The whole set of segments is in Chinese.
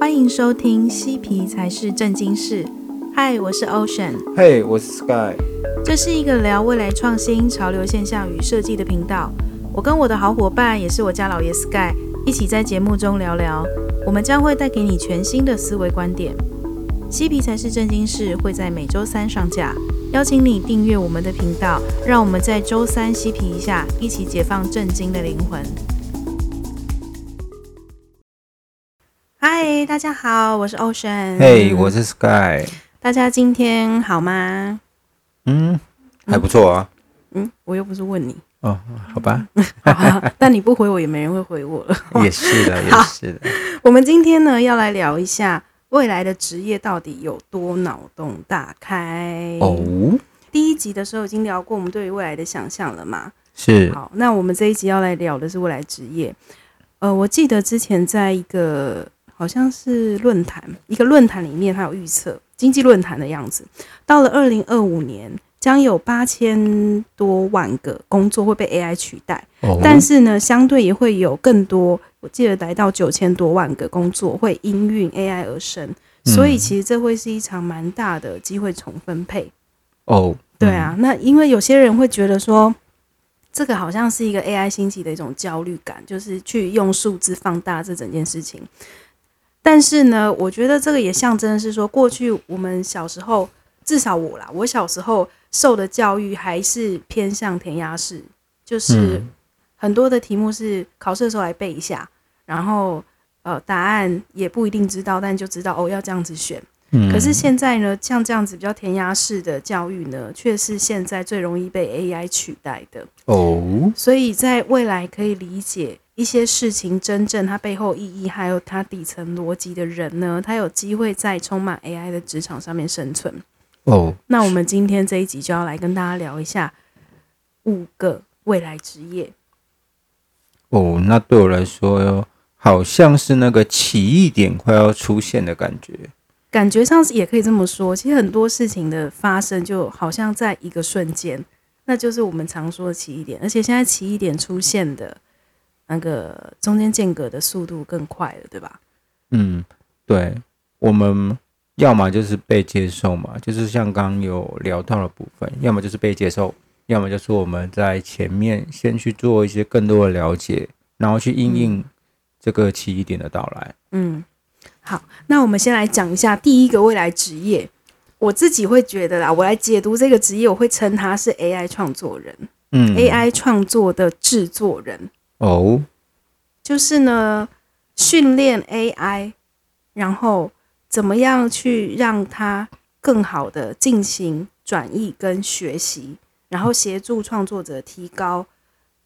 欢迎收听《嬉皮才是正经事》。嗨，我是 Ocean。嘿，我是 Sky。这是一个聊未来创新、潮流现象与设计的频道。我跟我的好伙伴，也是我家老爷 Sky，一起在节目中聊聊。我们将会带给你全新的思维观点。《嬉皮才是正经事》会在每周三上架，邀请你订阅我们的频道，让我们在周三嬉皮一下，一起解放正经的灵魂。大家好，我是 Ocean。嘿，我是 Sky。大家今天好吗？嗯，还不错啊。嗯，我又不是问你。哦，好吧。好，但你不回我，也没人会回我了。也是的，也是的。我们今天呢，要来聊一下未来的职业到底有多脑洞大开哦。第一集的时候已经聊过我们对于未来的想象了嘛？是。好，那我们这一集要来聊的是未来职业。呃，我记得之前在一个。好像是论坛，一个论坛里面，它有预测经济论坛的样子。到了二零二五年，将有八千多万个工作会被 AI 取代，哦、但是呢，相对也会有更多，我记得来到九千多万个工作会因运 AI 而生。嗯、所以，其实这会是一场蛮大的机会重分配。哦，对啊，那因为有些人会觉得说，这个好像是一个 AI 兴起的一种焦虑感，就是去用数字放大这整件事情。但是呢，我觉得这个也象征的是说，过去我们小时候，至少我啦，我小时候受的教育还是偏向填鸭式，就是很多的题目是考试的时候来背一下，然后呃答案也不一定知道，但就知道哦要这样子选。可是现在呢，像这样子比较填鸭式的教育呢，却是现在最容易被 AI 取代的哦。所以在未来可以理解。一些事情真正它背后意义，还有它底层逻辑的人呢，他有机会在充满 AI 的职场上面生存。哦，那我们今天这一集就要来跟大家聊一下五个未来职业。哦，那对我来说，好像是那个奇异点快要出现的感觉。感觉上是也可以这么说。其实很多事情的发生，就好像在一个瞬间，那就是我们常说的奇异点。而且现在奇异点出现的。那个中间间隔的速度更快了，对吧？嗯，对，我们要么就是被接受嘛，就是像刚刚有聊到的部分，要么就是被接受，要么就是我们在前面先去做一些更多的了解，然后去应应这个奇异点的到来。嗯，好，那我们先来讲一下第一个未来职业，我自己会觉得啦，我来解读这个职业，我会称它是 AI 创作人，嗯，AI 创作的制作人。哦，oh. 就是呢，训练 AI，然后怎么样去让它更好的进行转译跟学习，然后协助创作者提高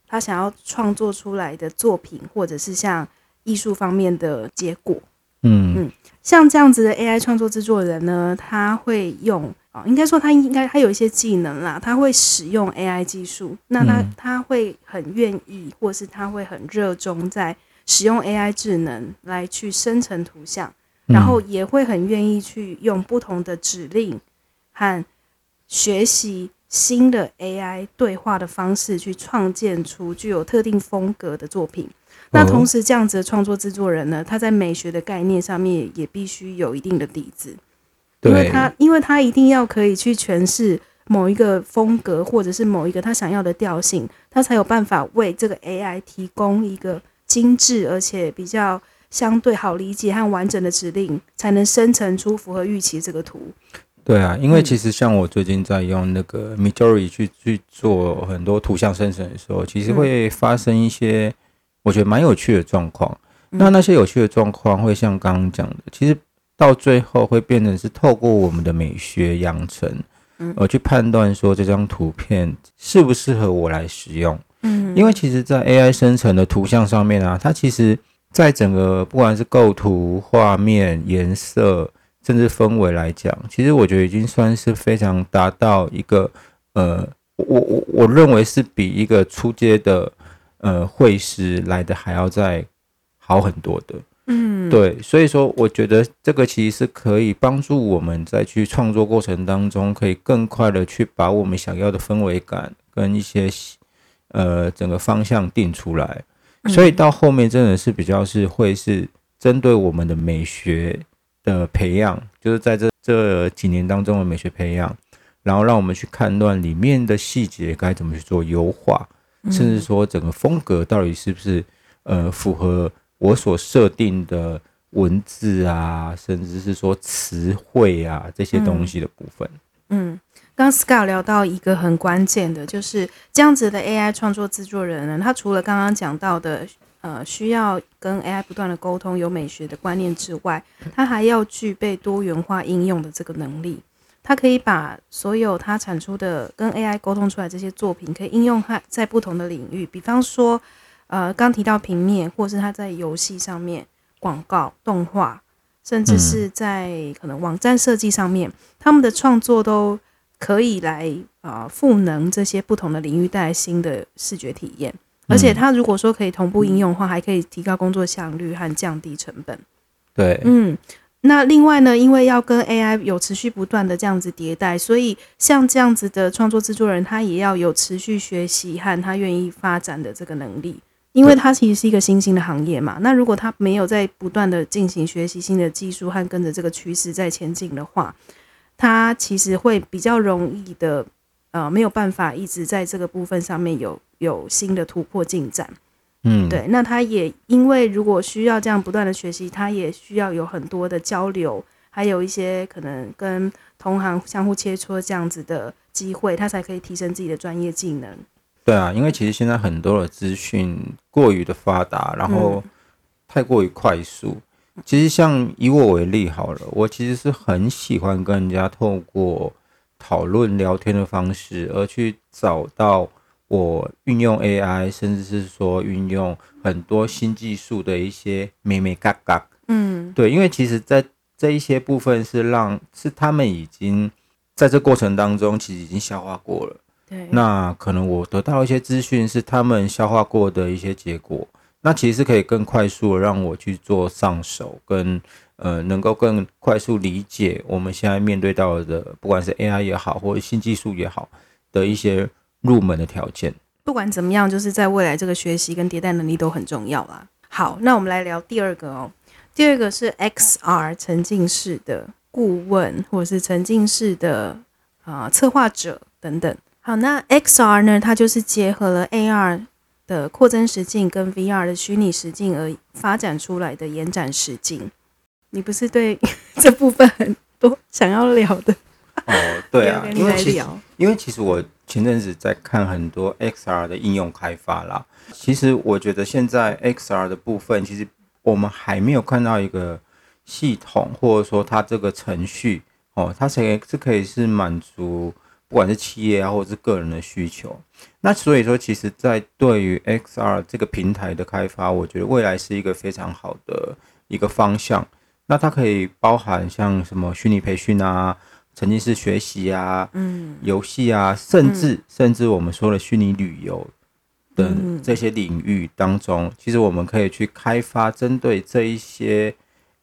他想要创作出来的作品，或者是像艺术方面的结果。嗯嗯，像这样子的 AI 创作制作人呢，他会用。哦，应该说他应该他有一些技能啦，他会使用 AI 技术，那他他会很愿意，或是他会很热衷在使用 AI 智能来去生成图像，然后也会很愿意去用不同的指令和学习新的 AI 对话的方式去创建出具有特定风格的作品。那同时，这样子的创作制作人呢，他在美学的概念上面也必须有一定的底子。因为他，因为他一定要可以去诠释某一个风格，或者是某一个他想要的调性，他才有办法为这个 AI 提供一个精致而且比较相对好理解和完整的指令，才能生成出符合预期这个图。对啊，因为其实像我最近在用那个 Midjourney 去去做很多图像生成的时候，其实会发生一些我觉得蛮有趣的状况。那那些有趣的状况会像刚刚讲的，其实。到最后会变成是透过我们的美学养成，而去判断说这张图片适不适合我来使用。嗯，因为其实，在 AI 生成的图像上面啊，它其实，在整个不管是构图、画面、颜色，甚至氛围来讲，其实我觉得已经算是非常达到一个呃，我我我认为是比一个初阶的呃绘师来的还要再好很多的。嗯，对，所以说我觉得这个其实是可以帮助我们在去创作过程当中，可以更快的去把我们想要的氛围感跟一些呃整个方向定出来。所以到后面真的是比较是会是针对我们的美学的培养，就是在这这几年当中的美学培养，然后让我们去判断里面的细节该怎么去做优化，甚至说整个风格到底是不是呃符合我所设定的文字啊，甚至是说词汇啊这些东西的部分。嗯，刚 Scott 聊到一个很关键的，就是这样子的 AI 创作制作人呢，他除了刚刚讲到的。呃，需要跟 AI 不断的沟通，有美学的观念之外，它还要具备多元化应用的这个能力。它可以把所有它产出的跟 AI 沟通出来这些作品，可以应用它在不同的领域。比方说，呃，刚提到平面，或是他在游戏上面、广告、动画，甚至是在可能网站设计上面，他们的创作都可以来啊赋能这些不同的领域，带来新的视觉体验。而且，它如果说可以同步应用的话，还可以提高工作效率和降低成本。对，嗯，那另外呢，因为要跟 AI 有持续不断的这样子迭代，所以像这样子的创作制作人，他也要有持续学习和他愿意发展的这个能力，因为它其实是一个新兴的行业嘛。那如果他没有在不断的进行学习新的技术和跟着这个趋势在前进的话，他其实会比较容易的。呃，没有办法一直在这个部分上面有有新的突破进展，嗯，对。那他也因为如果需要这样不断的学习，他也需要有很多的交流，还有一些可能跟同行相互切磋这样子的机会，他才可以提升自己的专业技能。对啊，因为其实现在很多的资讯过于的发达，然后太过于快速。嗯，其实像以我为例好了，我其实是很喜欢跟人家透过。讨论聊天的方式，而去找到我运用 AI，甚至是说运用很多新技术的一些美眉嘎嘎。嗯，对，因为其实，在这一些部分是让是他们已经在这过程当中，其实已经消化过了。对，那可能我得到一些资讯是他们消化过的一些结果，那其实是可以更快速的让我去做上手跟。呃，能够更快速理解我们现在面对到的，不管是 AI 也好，或者新技术也好的一些入门的条件。不管怎么样，就是在未来这个学习跟迭代能力都很重要啦。好，那我们来聊第二个哦。第二个是 XR 沉浸式的顾问，或者是沉浸式的啊、呃、策划者等等。好，那 XR 呢，它就是结合了 AR 的扩增实境跟 VR 的虚拟实境而发展出来的延展实境。你不是对 这部分很多想要聊的哦？对啊，因为其实因为其实我前阵子在看很多 XR 的应用开发啦。其实我觉得现在 XR 的部分，其实我们还没有看到一个系统，或者说它这个程序哦，它是是可以是满足不管是企业啊，或者是个人的需求。那所以说，其实，在对于 XR 这个平台的开发，我觉得未来是一个非常好的一个方向。那它可以包含像什么虚拟培训啊、沉浸式学习啊、嗯、游戏啊，甚至、嗯、甚至我们说的虚拟旅游等这些领域当中，嗯、其实我们可以去开发针对这一些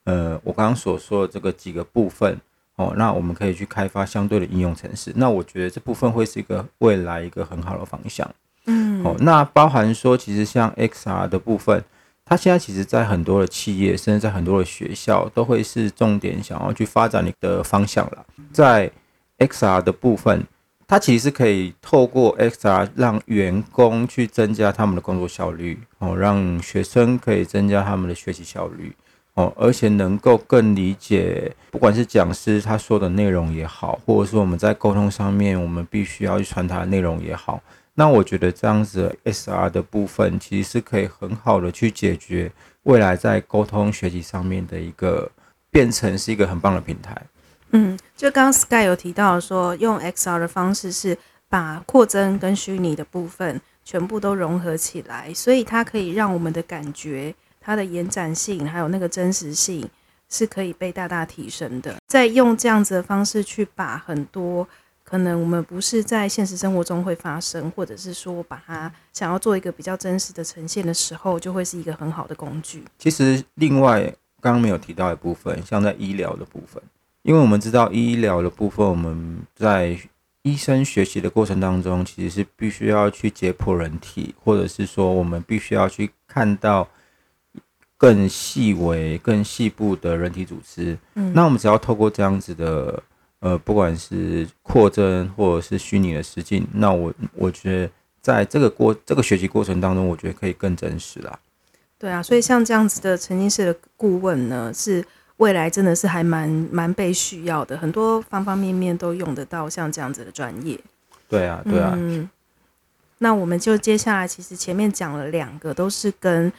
呃，我刚刚所说的这个几个部分哦，那我们可以去开发相对的应用程式。那我觉得这部分会是一个未来一个很好的方向。嗯，哦，那包含说其实像 XR 的部分。它现在其实，在很多的企业，甚至在很多的学校，都会是重点想要去发展你的方向了。在 XR 的部分，它其实是可以透过 XR 让员工去增加他们的工作效率哦，让学生可以增加他们的学习效率而且能够更理解，不管是讲师他说的内容也好，或者说我们在沟通上面，我们必须要去传达的内容也好。那我觉得这样子 XR 的部分其实是可以很好的去解决未来在沟通学习上面的一个变成是一个很棒的平台。嗯，就刚刚 Sky 有提到说，用 XR 的方式是把扩增跟虚拟的部分全部都融合起来，所以它可以让我们的感觉、它的延展性还有那个真实性是可以被大大提升的。再用这样子的方式去把很多。可能我们不是在现实生活中会发生，或者是说把它想要做一个比较真实的呈现的时候，就会是一个很好的工具。其实，另外刚刚没有提到的部分，像在医疗的部分，因为我们知道医疗的部分，我们在医生学习的过程当中，其实是必须要去解剖人体，或者是说我们必须要去看到更细微、更细部的人体组织。嗯，那我们只要透过这样子的，呃，不管是扩增或者是虚拟的实境，那我我觉得在这个过这个学习过程当中，我觉得可以更真实啦。对啊，所以像这样子的沉浸式的顾问呢，是未来真的是还蛮蛮被需要的，很多方方面面都用得到像这样子的专业。对啊，对啊。嗯，那我们就接下来，其实前面讲了两个，都是跟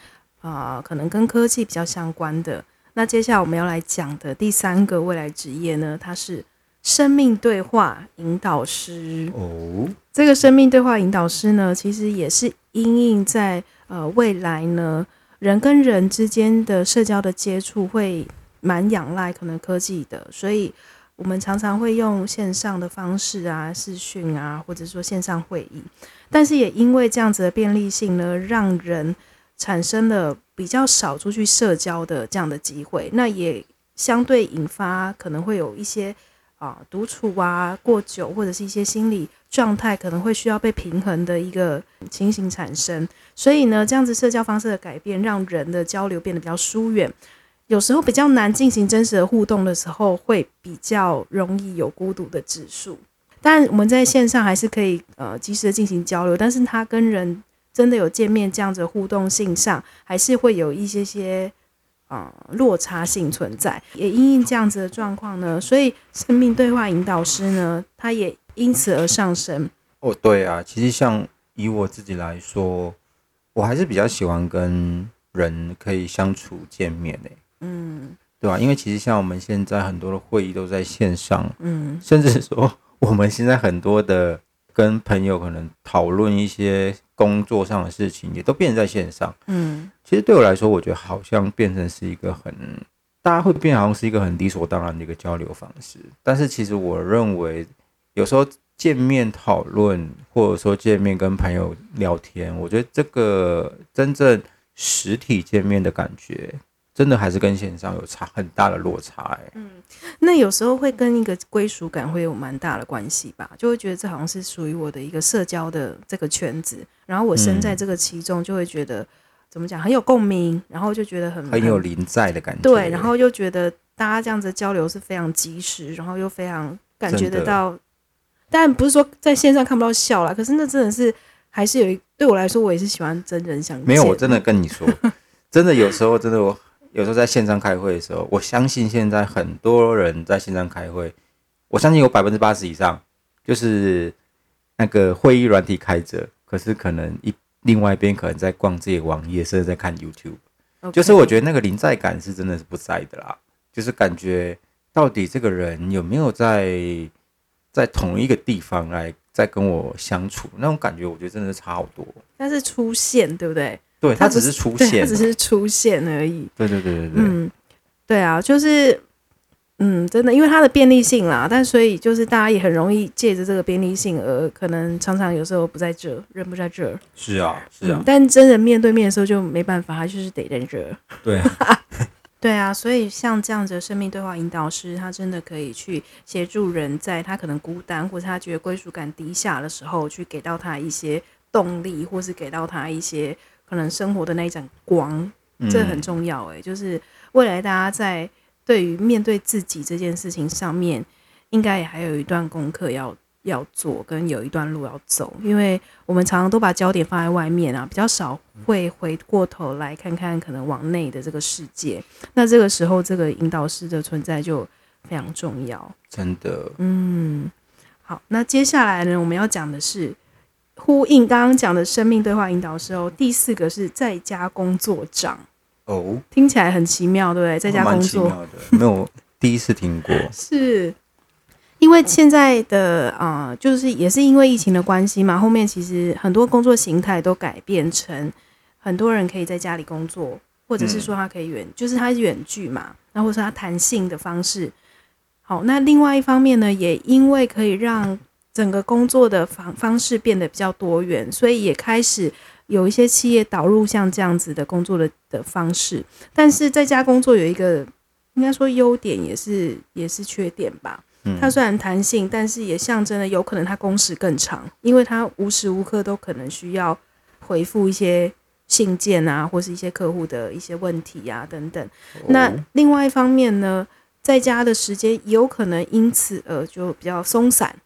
啊、呃，可能跟科技比较相关的。那接下来我们要来讲的第三个未来职业呢，它是生命对话引导师。哦，这个生命对话引导师呢，其实也是因应在呃未来呢。人跟人之间的社交的接触会蛮仰赖可能科技的，所以我们常常会用线上的方式啊、视讯啊，或者说线上会议。但是也因为这样子的便利性呢，让人产生了比较少出去社交的这样的机会，那也相对引发可能会有一些啊独处啊过久，或者是一些心理状态可能会需要被平衡的一个情形产生。所以呢，这样子社交方式的改变，让人的交流变得比较疏远，有时候比较难进行真实的互动的时候，会比较容易有孤独的指数。但我们在线上还是可以呃及时的进行交流，但是他跟人真的有见面这样子互动性上，还是会有一些些啊、呃、落差性存在。也因应这样子的状况呢，所以生命对话引导师呢，他也因此而上升。哦，对啊，其实像以我自己来说。我还是比较喜欢跟人可以相处见面的，嗯，对吧？因为其实像我们现在很多的会议都在线上，嗯，甚至说我们现在很多的跟朋友可能讨论一些工作上的事情，也都变成在线上，嗯。其实对我来说，我觉得好像变成是一个很，大家会变好像是一个很理所当然的一个交流方式。但是其实我认为，有时候。见面讨论，或者说见面跟朋友聊天，我觉得这个真正实体见面的感觉，真的还是跟线上有差很大的落差欸。嗯，那有时候会跟一个归属感会有蛮大的关系吧，就会觉得这好像是属于我的一个社交的这个圈子，然后我身在这个其中，就会觉得怎么讲很有共鸣，然后就觉得很很有临在的感觉。对，然后又觉得大家这样子交流是非常及时，然后又非常感觉得到。但不是说在线上看不到笑啦，可是那真的是还是有一对我来说，我也是喜欢真人相。没有，我真的跟你说，真的有时候真的我有时候在线上开会的时候，我相信现在很多人在线上开会，我相信有百分之八十以上就是那个会议软体开着，可是可能一另外一边可能在逛自己的网页，甚至在看 YouTube。就是我觉得那个临在感是真的是不在的啦，就是感觉到底这个人有没有在。在同一个地方来在跟我相处，那种感觉我觉得真的是差好多。但是出现，对不对？对，他只是出现，他只是出现而已。对对对对对。嗯，对啊，就是，嗯，真的，因为它的便利性啦，但所以就是大家也很容易借着这个便利性，而可能常常有时候不在这，人不在这。是啊，是啊。嗯，但真人面对面的时候就没办法，他就是得在这。对。啊对啊，所以像这样子的生命对话引导师，他真的可以去协助人，在他可能孤单或者他觉得归属感低下的时候，去给到他一些动力，或是给到他一些可能生活的那一盏光，这很重要诶，就是未来大家在对于面对自己这件事情上面，应该也还有一段功课要。要做跟有一段路要走，因为我们常常都把焦点放在外面啊，比较少会回过头来看看可能往内的这个世界。那这个时候，这个引导师的存在就非常重要。真的，嗯，好，那接下来呢，我们要讲的是呼应刚刚讲的生命对话引导师哦。第四个是在家工作长哦，听起来很奇妙，对不对？在家工作，蛮奇妙的，没有第一次听过，是。因为现在的啊、呃，就是也是因为疫情的关系嘛，后面其实很多工作形态都改变成很多人可以在家里工作，或者是说他可以远，就是他远距嘛，那或者是他弹性的方式。好，那另外一方面呢，也因为可以让整个工作的方方式变得比较多元，所以也开始有一些企业导入像这样子的工作的的方式。但是在家工作有一个应该说优点，也是也是缺点吧。它虽然弹性，但是也象征了有可能它工时更长，因为它无时无刻都可能需要回复一些信件啊，或是一些客户的一些问题啊等等。那另外一方面呢，在家的时间有可能因此而就比较松散，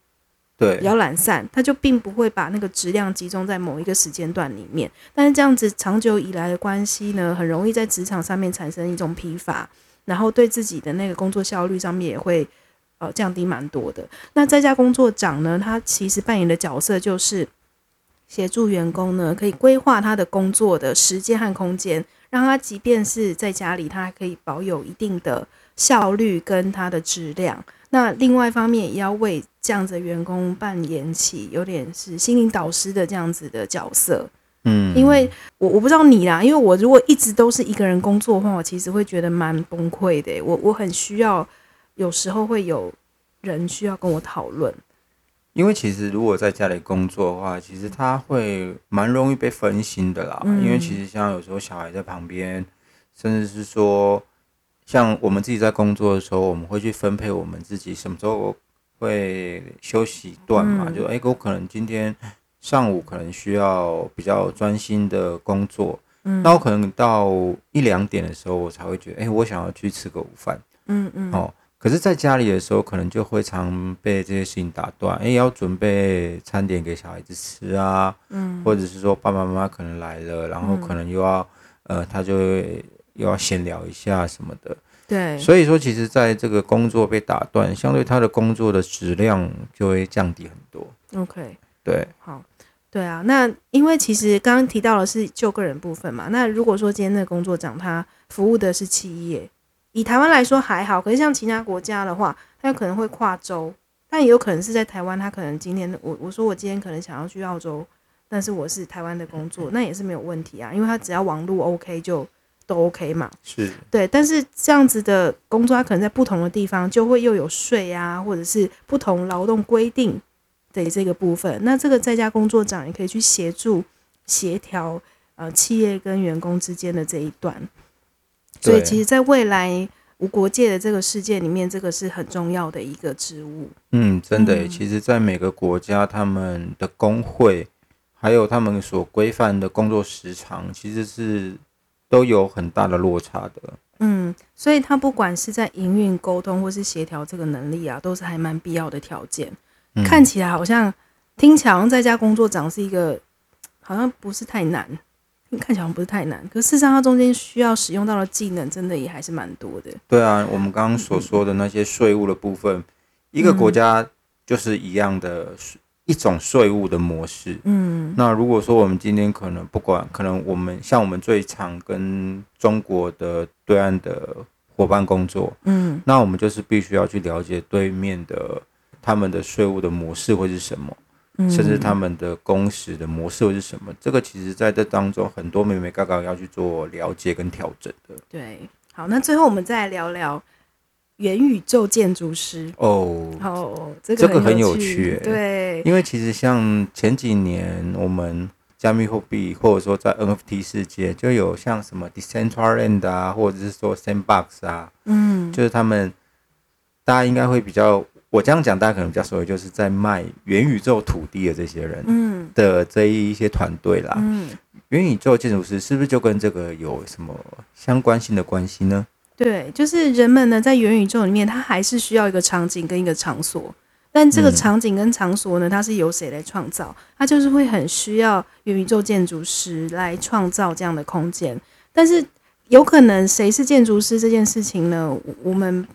比较懒散，他就并不会把那个质量集中在某一个时间段里面。但是这样子长久以来的关系呢，很容易在职场上面产生一种疲乏，然后对自己的那个工作效率上面也会呃降低蛮多的。那在家工作长呢，他其实扮演的角色就是。协助员工呢，可以规划他的工作的时间和空间，让他即便是在家里，他还可以保有一定的效率跟它的质量。那另外一方面，也要为这样子的员工扮演起有点是心灵导师的这样子的角色。嗯，因为我我不知道你啦，因为我如果一直都是一个人工作的话，我其实会觉得蛮崩溃的。我我很需要，有时候会有人需要跟我讨论。因为其实如果在家里工作的话，其实他会蛮容易被分心的啦。嗯、因为其实像有时候小孩在旁边，甚至是说，像我们自己在工作的时候，我们会去分配我们自己什么时候会休息段嘛。嗯、就哎，我可能今天上午可能需要比较专心的工作，嗯，那我可能到一两点的时候，我才会觉得，哎，我想要去吃个午饭，嗯嗯，哦。可是，在家里的时候，可能就会常被这些事情打断。哎，要准备餐点给小孩子吃啊，嗯，或者是说爸爸妈妈可能来了，然后可能又要，呃，他就会又要闲聊一下什么的。对，所以说，其实在这个工作被打断，相对他的工作的质量就会降低很多。OK，对，好，对啊。那因为其实刚刚提到的是就个人部分嘛，那如果说今天的工作长他服务的是企业。以台湾来说还好，可是像其他国家的话，他有可能会跨州，但也有可能是在台湾，他可能今天我我说我今天可能想要去澳洲，但是我是台湾的工作，那也是没有问题啊，因为他只要网络 OK 就都 OK 嘛。是对，但是这样子的工作，它可能在不同的地方就会又有税啊，或者是不同劳动规定的这个部分，那这个在家工作长也可以去协助协调呃企业跟员工之间的这一段。所以，其实，在未来无国界的这个世界里面，这个是很重要的一个职务。嗯，真的、欸。其实，在每个国家，他们的工会还有他们所规范的工作时长，其实是都有很大的落差的。嗯，所以，他不管是在营运、沟通或是协调这个能力啊，都是还蛮必要的条件。嗯、看起来好像听起来好像在家工作长是一个，好像不是太难。看起来好像不是太难，可事实上它中间需要使用到的技能，真的也还是蛮多的。对啊，我们刚刚所说的那些税务的部分，嗯、一个国家就是一样的一种税务的模式。嗯，那如果说我们今天可能不管，可能我们像我们最常跟中国的对岸的伙伴工作，嗯，那我们就是必须要去了解对面的他们的税务的模式会是什么。甚至他们的工时的模式会是什么？这个其实在这当中很多美眉刚刚要去做了解跟调整的。对，好，那最后我们再来聊聊元宇宙建筑师哦。哦，这个很有趣，对，因为其实像前几年我们加密货币或者说在 NFT 世界就有像什么 Decentraland 啊，或者是说 Sandbox 啊，嗯，就是他们大家应该会比较。我这样讲，大家可能比较熟悉，就是在卖元宇宙土地的这些人，嗯，的这一些团队啦，嗯，元宇宙建筑师是不是就跟这个有什么相关性的关系呢？对，就是人们呢在元宇宙里面，它还是需要一个场景跟一个场所，但这个场景跟场所呢，它是由谁来创造？它就是会很需要元宇宙建筑师来创造这样的空间。但是有可能谁是建筑师这件事情呢？我们。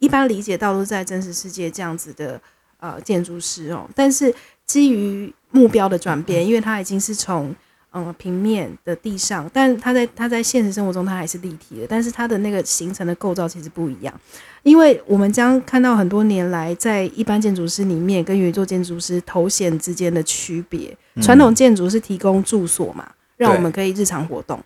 一般理解到都在真实世界这样子的呃建筑师哦，但是基于目标的转变，因为它已经是从嗯、呃、平面的地上，但它在它在现实生活中它还是立体的，但是它的那个形成的构造其实不一样，因为我们将看到很多年来在一般建筑师里面跟元宇宙建筑师头衔之间的区别，传统建筑是提供住所嘛，让我们可以日常活动，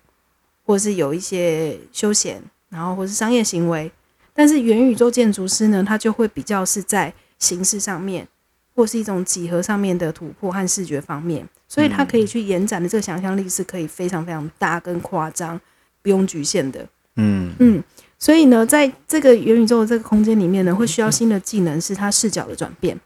或是有一些休闲，然后或是商业行为。但是元宇宙建筑师呢，他就会比较是在形式上面，或是一种几何上面的突破和视觉方面，所以他可以去延展的这个想象力是可以非常非常大跟夸张，不用局限的。嗯嗯，所以呢，在这个元宇宙的这个空间里面呢，会需要新的技能，是他视角的转变。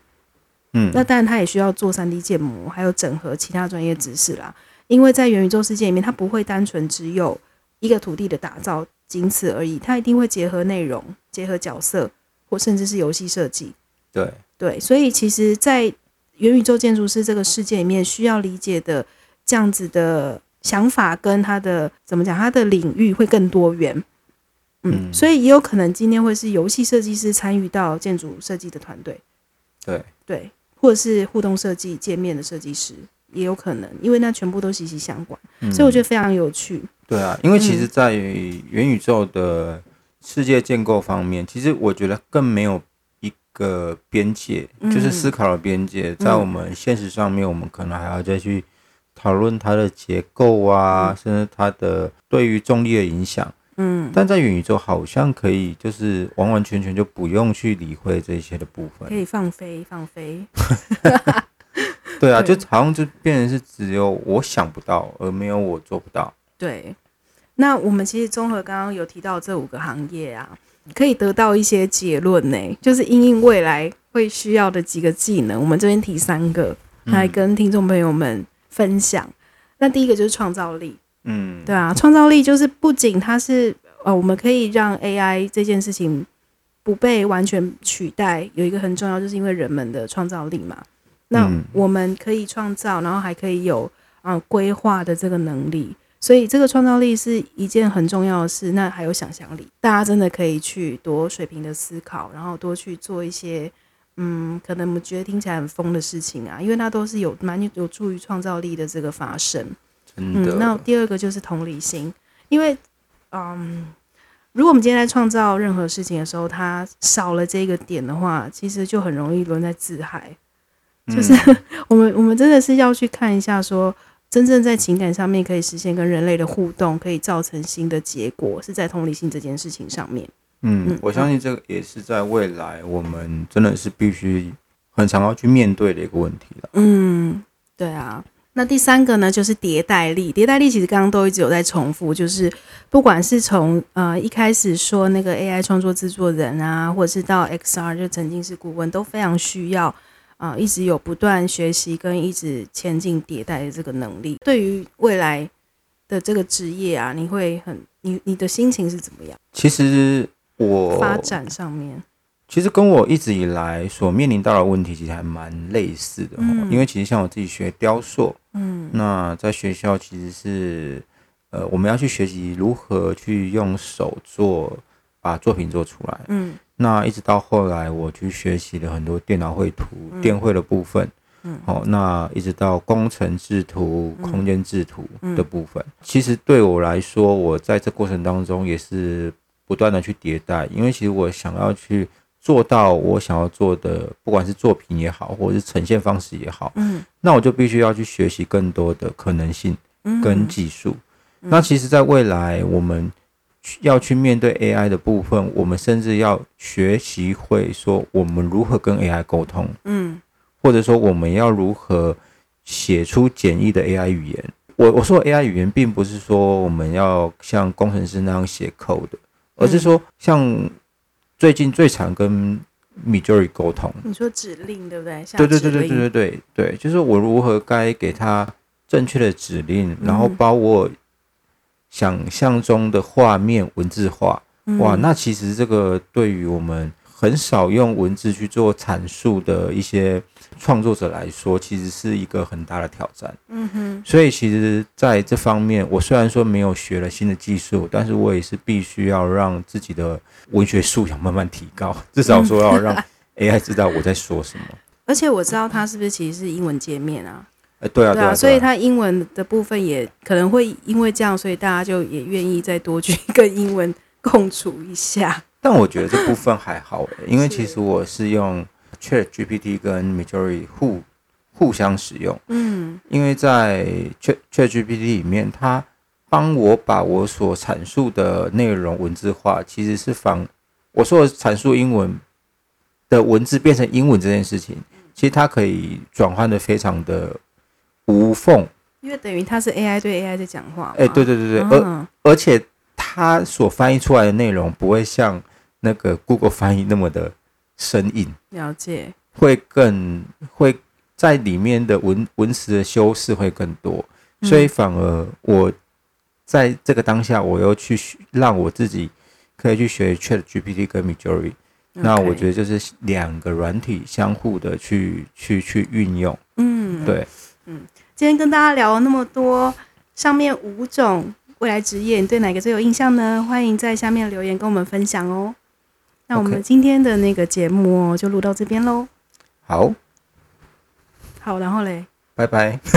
嗯，那当然他也需要做三 D 建模，还有整合其他专业知识啦。因为在元宇宙世界里面，它不会单纯只有一个土地的打造，仅此而已，它一定会结合内容、结合角色，或甚至是游戏设计。对对，所以其实，在元宇宙建筑师这个世界里面，需要理解的这样子的想法跟他的怎么讲，他的领域会更多元。嗯，所以也有可能今天会是游戏设计师参与到建筑设计的团队。对对，或者是互动设计界面的设计师也有可能，因为那全部都息息相关，嗯、所以我觉得非常有趣。对啊，因为其实，在元宇宙的世界建构方面，嗯、其实我觉得更没有一个边界，嗯、就是思考的边界，在我们现实上面，我们可能还要再去讨论它的结构啊，嗯、甚至它的对于重力的影响。嗯，但在元宇宙好像可以，就是完完全全就不用去理会这些的部分，可以放飞放飞。对啊，对。就好像就变成是只有我想不到，而没有我做不到。对，那我们其实综合刚刚有提到这五个行业啊，可以得到一些结论呢，就是因应未来会需要的几个技能，我们这边提三个来跟听众朋友们分享。嗯、那第一个就是创造力。嗯，对啊，创造力就是不仅它是呃，我们可以让 AI 这件事情不被完全取代，有一个很重要，就是因为人们的创造力嘛。那我们可以创造，然后还可以有啊规划的这个能力，所以这个创造力是一件很重要的事。那还有想象力，大家真的可以去多水平的思考，然后多去做一些嗯，可能我们觉得听起来很疯的事情啊，因为它都是有蛮有助于创造力的这个发生。嗯，那第二个就是同理心，因为，嗯，如果我们今天在创造任何事情的时候，它少了这个点的话，其实就很容易沦在自嗨。就是、嗯、我们我们真的是要去看一下说，说真正在情感上面可以实现跟人类的互动，可以造成新的结果，是在同理心这件事情上面。嗯，嗯，我相信这个也是在未来我们真的是必须很常要去面对的一个问题了。嗯，对啊。那第三个呢，就是迭代力。迭代力其实刚刚都一直有在重复，就是不管是从呃一开始说那个 AI 创作制作人啊，或者是到 XR 就曾经是顾问，都非常需要啊、呃，一直有不断学习跟一直前进迭代的这个能力。对于未来的这个职业啊，你会很你你的心情是怎么样？其实我发展上面。其实跟我一直以来所面临到的问题其实还蛮类似的，嗯、因为其实像我自己学雕塑，嗯，那在学校其实是呃我们要去学习如何去用手做把作品做出来，嗯，那一直到后来我去学习了很多电脑绘图、嗯、电绘的部分，嗯，好，那一直到工程制图、嗯、空间制图的部分，嗯、其实对我来说，我在这过程当中也是不断的去迭代，因为其实我想要去。做到我想要做的，不管是作品也好，或者是呈现方式也好，嗯，那我就必须要去学习更多的可能性跟技术。嗯、那其实，在未来我们要去面对 AI 的部分，我们甚至要学习会说我们如何跟 AI 沟通，嗯，或者说我们要如何写出简易的 AI 语言。我我说 AI 语言，并不是说我们要像工程师那样写 code，而是说像。最近最常跟 Midjourney 沟通，你说指令对不对？对对对对对对对对，就是我如何该给他正确的指令，嗯、然后把我想象中的画面文字化。嗯、哇，那其实这个对于我们。很少用文字去做阐述的一些创作者来说，其实是一个很大的挑战。嗯哼，所以其实在这方面，我虽然说没有学了新的技术，但是我也是必须要让自己的文学素养慢慢提高，至少说要让 AI 知道我在说什么。而且我知道它是不是其实是英文界面啊？哎，对啊，对啊，所以它英文的部分也可能会因为这样，所以大家就也愿意再多去 跟英文共处一下。但我觉得这部分还好诶，因为其实我是用 Chat GPT 跟 Midjourney 互互相使用。嗯，因为在 Chat Chat GPT 里面，它帮我把我所阐述的内容文字化，其实是仿我说的阐述英文的文字变成英文这件事情，其实它可以转换的非常的无缝。因为等于它是 AI 对 AI 在讲话。哎，对对对对，而而且它所翻译出来的内容不会像。那个 Google 翻译那么的生硬，了解，会更会在里面的文文词的修饰会更多，所以反而我在这个当下，我又去让我自己可以去学 Chat GPT 跟 Midjourney。那我觉得就是两个软体相互的去去去运用。嗯，对，嗯，今天跟大家聊了那么多，上面五种未来职业，你对哪个最有印象呢？欢迎在下面留言跟我们分享哦。那我们今天的那个节目哦，就录到这边喽。好，好，然后嘞，拜拜。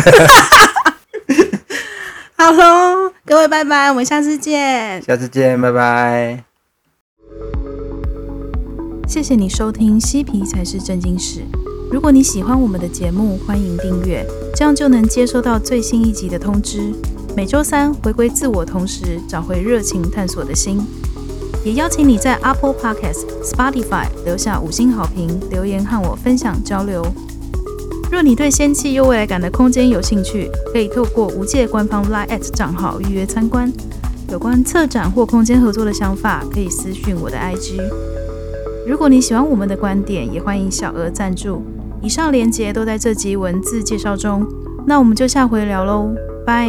好喽，各位拜拜，我们下次见。下次见，拜拜。谢谢你收听《嬉皮才是正经事》。如果你喜欢我们的节目，欢迎订阅，这样就能接收到最新一集的通知。每周三回归自我，同时找回热情探索的心。也邀请你在 Apple Podcast、Spotify 留下五星好评，留言和我分享交流。若你对仙气又未来感的空间有兴趣，可以透过无界官方 Line@ at 账号预约参观。有关策展或空间合作的想法，可以私讯我的 IG。如果你喜欢我们的观点，也欢迎小额赞助。以上连接都在这集文字介绍中。那我们就下回聊喽，拜。